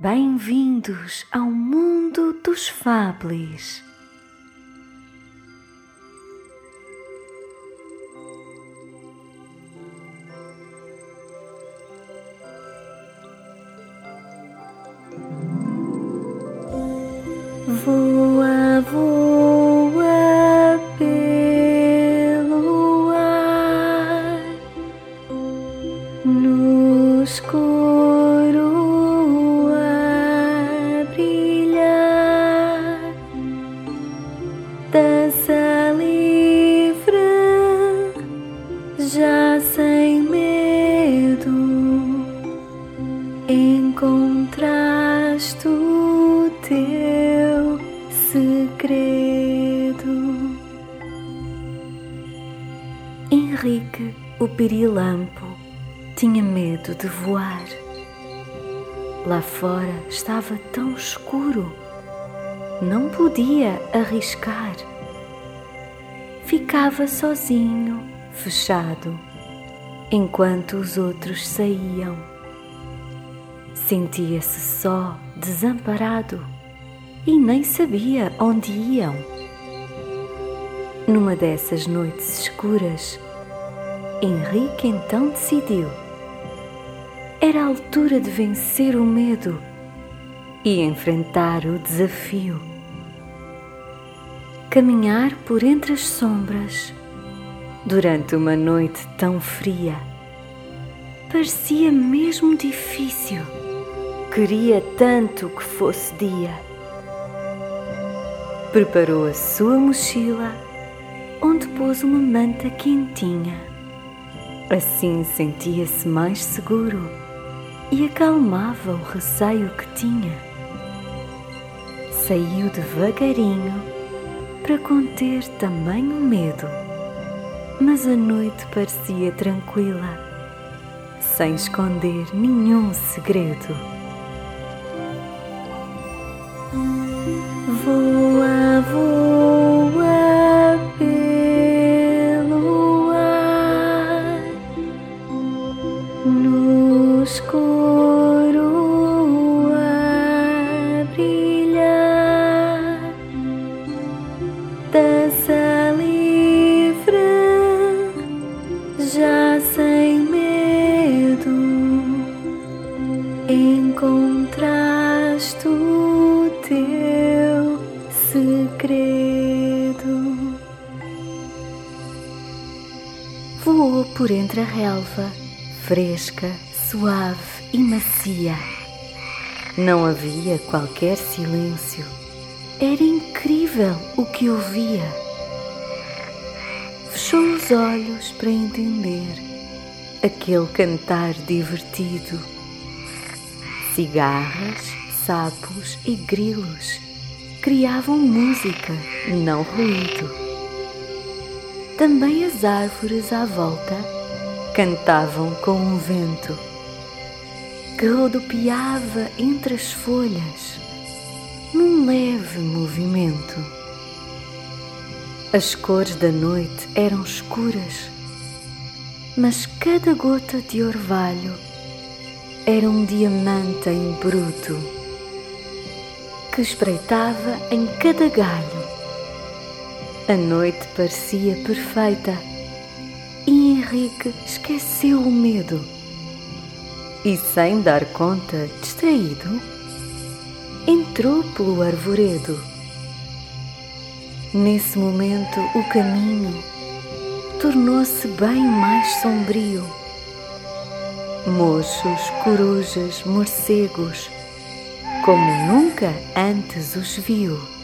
Bem-vindos ao mundo dos fablis. Já sem medo, encontraste o teu segredo. Henrique, o pirilampo, tinha medo de voar. Lá fora estava tão escuro, não podia arriscar. Ficava sozinho, fechado, enquanto os outros saíam. Sentia-se só, desamparado e nem sabia onde iam. Numa dessas noites escuras, Henrique então decidiu. Era a altura de vencer o medo e enfrentar o desafio. Caminhar por entre as sombras durante uma noite tão fria parecia mesmo difícil. Queria tanto que fosse dia. Preparou a sua mochila, onde pôs uma manta quentinha. Assim sentia-se mais seguro e acalmava o receio que tinha. Saiu devagarinho para conter também o medo, mas a noite parecia tranquila, sem esconder nenhum segredo. Segredo. Voou por entre a relva, fresca, suave e macia. Não havia qualquer silêncio. Era incrível o que ouvia. Fechou os olhos para entender aquele cantar divertido. Cigarras, sapos e grilos criavam música, não ruído. Também as árvores à volta cantavam com um vento que rodopiava entre as folhas num leve movimento. As cores da noite eram escuras, mas cada gota de orvalho era um diamante em bruto que espreitava em cada galho. A noite parecia perfeita e Henrique esqueceu o medo. E sem dar conta, distraído, entrou pelo arvoredo. Nesse momento, o caminho tornou-se bem mais sombrio. Mochos, corujas, morcegos, como nunca antes os viu.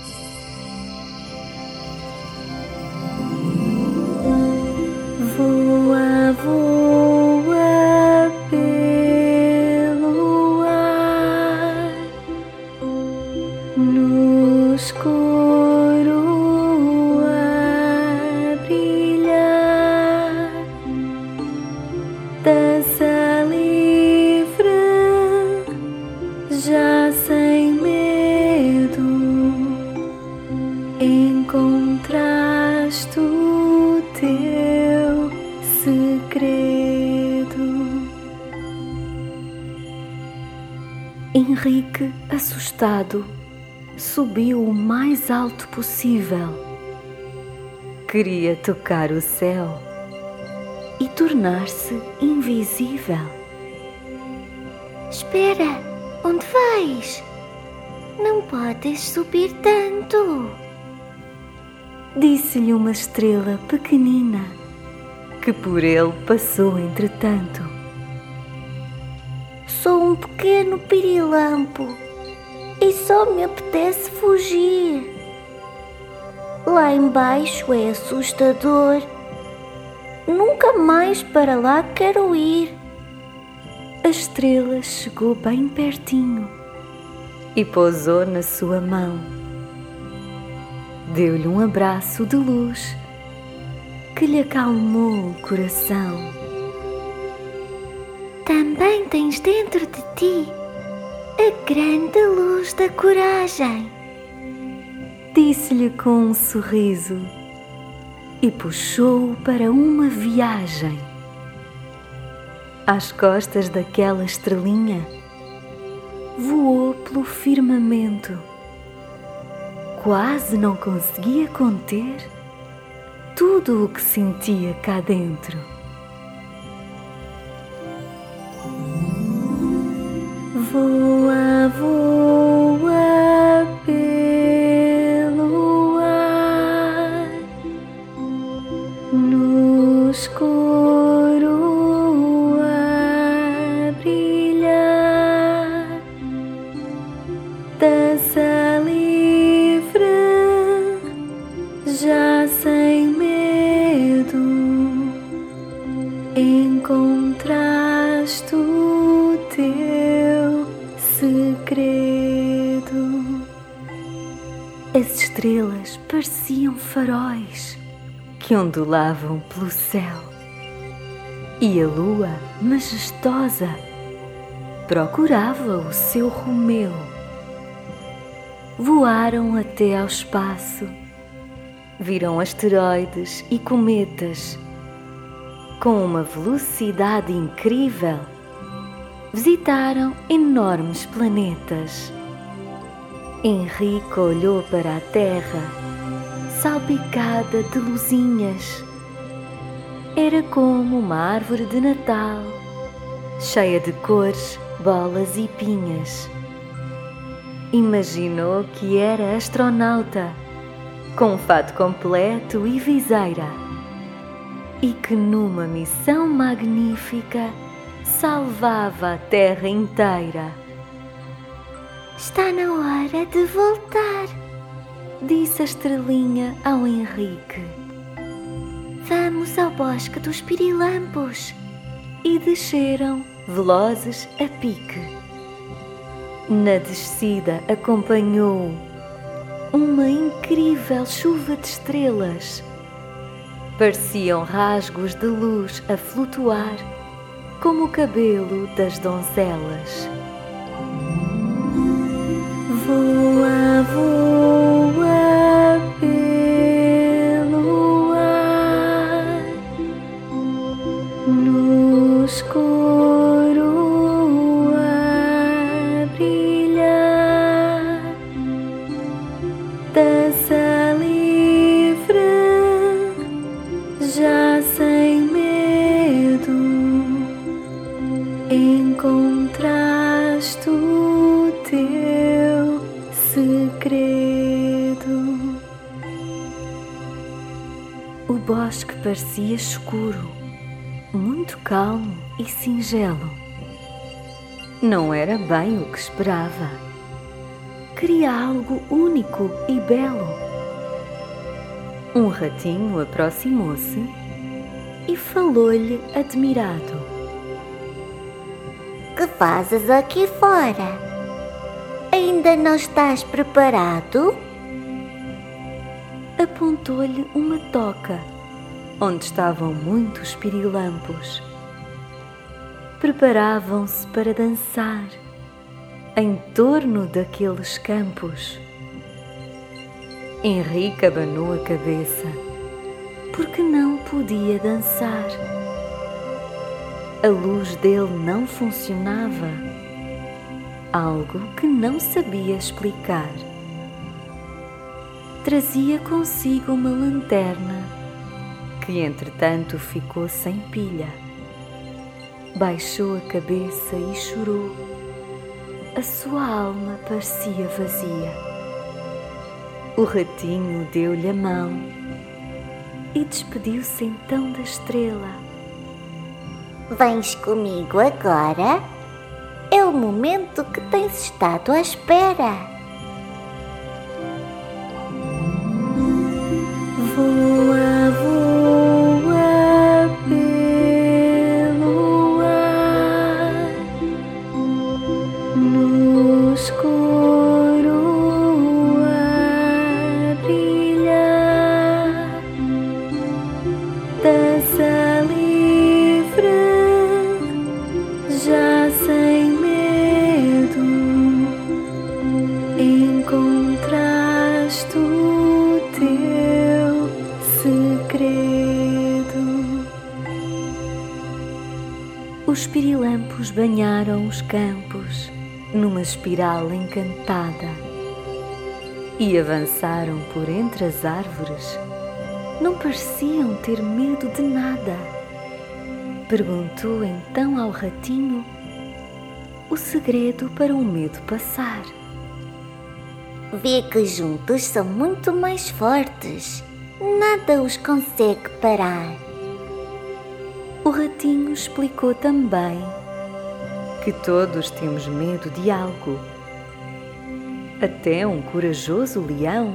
Segredo. Henrique, assustado, subiu o mais alto possível. Queria tocar o céu e tornar-se invisível. Espera, onde vais? Não podes subir tanto. Disse-lhe uma estrela pequenina que por ele passou entretanto. Sou um pequeno pirilampo e só me apetece fugir. Lá embaixo é assustador. Nunca mais para lá quero ir. A estrela chegou bem pertinho e pousou na sua mão. Deu-lhe um abraço de luz que lhe acalmou o coração. Também tens dentro de ti a grande luz da coragem. Disse-lhe com um sorriso e puxou-o para uma viagem. Às costas daquela estrelinha, voou pelo firmamento. Quase não conseguia conter tudo o que sentia cá dentro. Voa, voa As estrelas pareciam faróis que ondulavam pelo céu e a lua, majestosa, procurava o seu Romeu. Voaram até ao espaço, viram asteroides e cometas. Com uma velocidade incrível, visitaram enormes planetas. Henrique olhou para a Terra, salpicada de luzinhas. Era como uma árvore de Natal, cheia de cores, bolas e pinhas. Imaginou que era astronauta, com um fato completo e viseira, e que numa missão magnífica salvava a Terra inteira. Está na hora de voltar, Disse a estrelinha ao Henrique Vamos ao bosque dos pirilampos. e desceram velozes a pique. Na descida acompanhou uma incrível chuva de estrelas. Pareciam rasgos de luz a flutuar como o cabelo das donzelas. Voa, e singelo. Não era bem o que esperava. Queria algo único e belo. Um ratinho aproximou-se e falou-lhe admirado. Que fazes aqui fora? Ainda não estás preparado? Apontou-lhe uma toca onde estavam muitos pirilampos. Preparavam-se para dançar em torno daqueles campos. Henrique abanou a cabeça porque não podia dançar. A luz dele não funcionava. algo que não sabia explicar. Trazia consigo uma lanterna que, entretanto, ficou sem pilha. Baixou a cabeça e chorou. A sua alma parecia vazia. O ratinho deu-lhe a mão e despediu-se então da estrela. Vens comigo agora? É o momento que tens estado à espera. Espiral encantada e avançaram por entre as árvores. Não pareciam ter medo de nada. Perguntou então ao ratinho o segredo para o medo passar. Vê que juntos são muito mais fortes. Nada os consegue parar. O ratinho explicou também que todos temos medo de algo. Até um corajoso leão,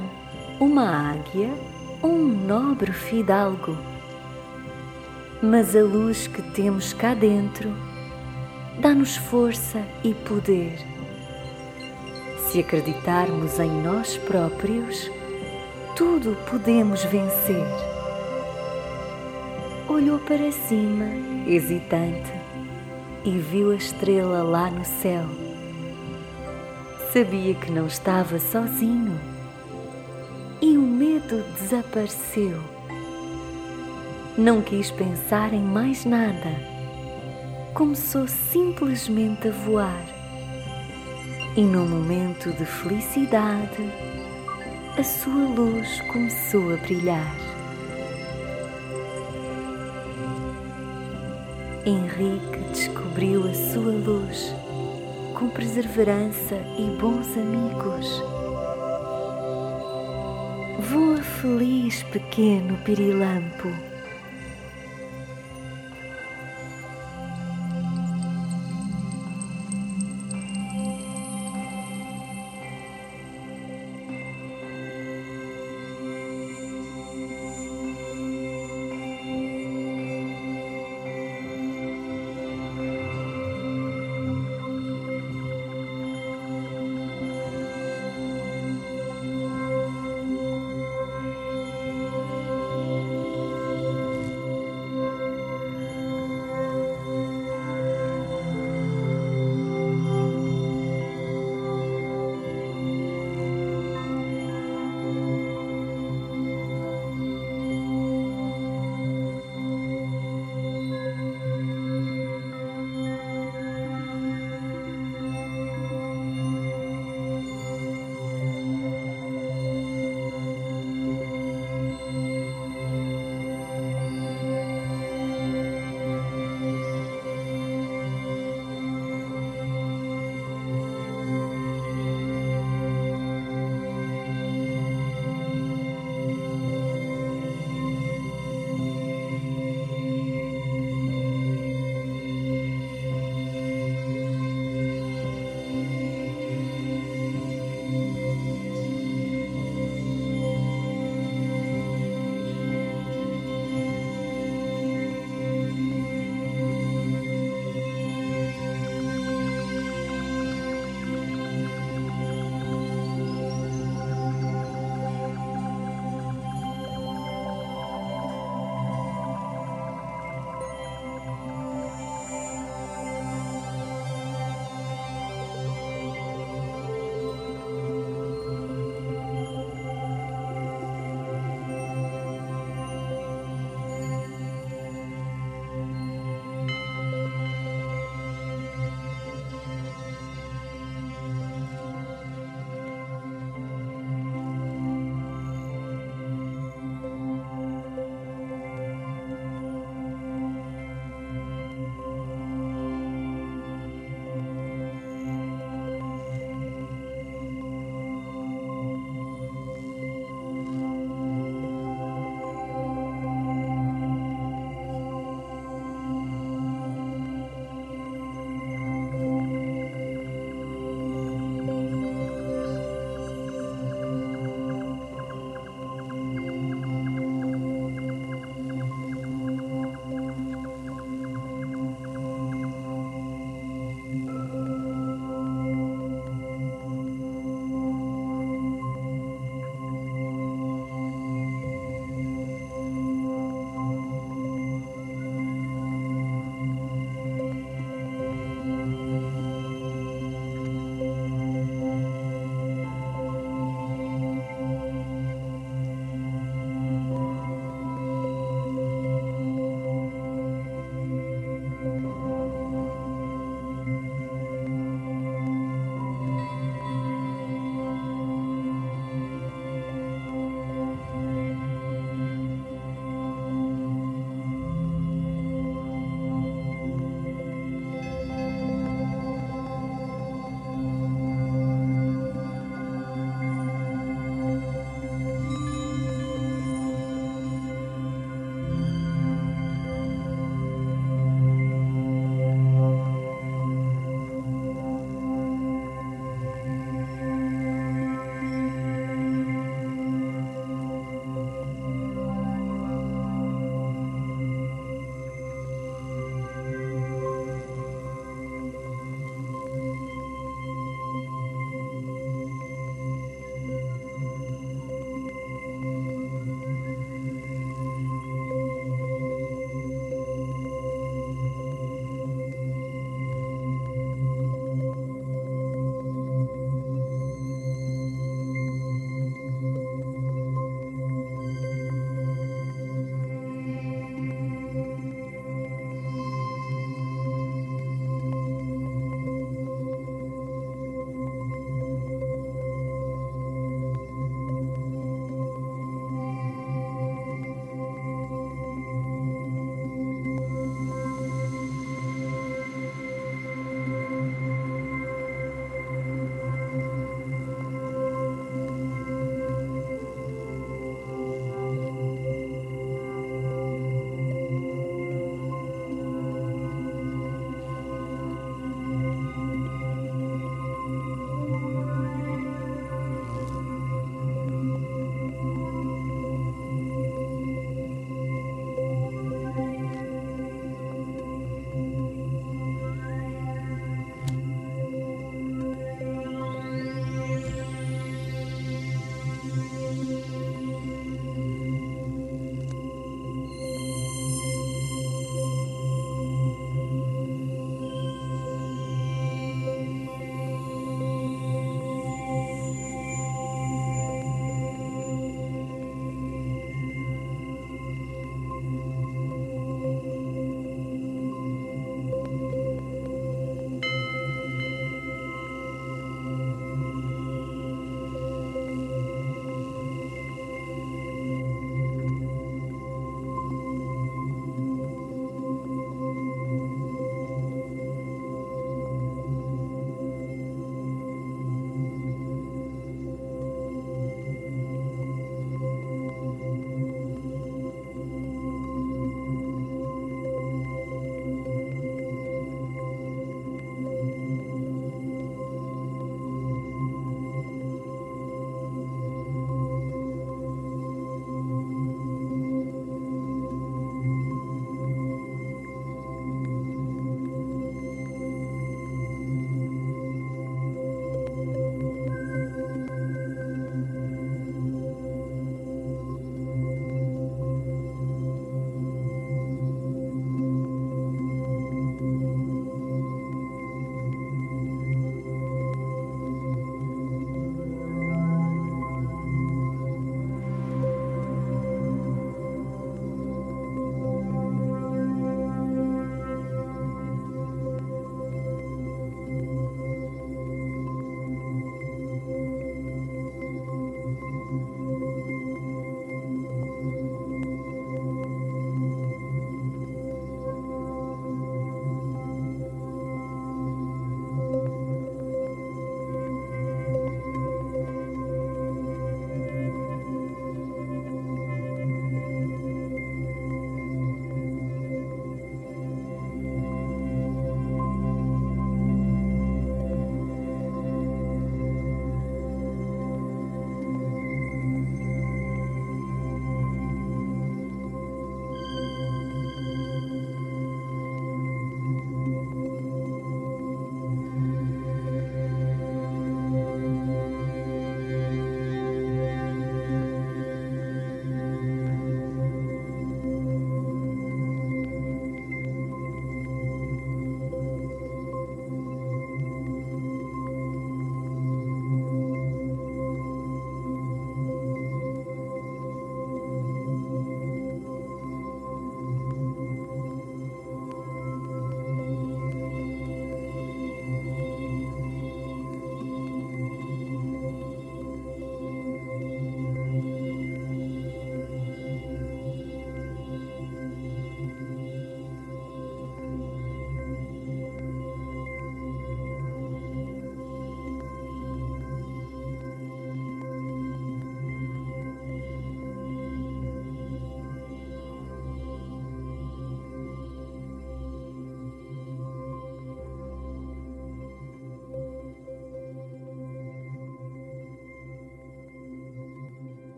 uma águia ou um nobre fidalgo. Mas a luz que temos cá dentro dá-nos força e poder. Se acreditarmos em nós próprios, tudo podemos vencer. Olhou para cima, hesitante, e viu a estrela lá no céu. Sabia que não estava sozinho e o medo desapareceu. Não quis pensar em mais nada. Começou simplesmente a voar. E num momento de felicidade, a sua luz começou a brilhar. Henrique descobriu a sua luz com perseverança e bons amigos. Voa feliz, pequeno pirilampo.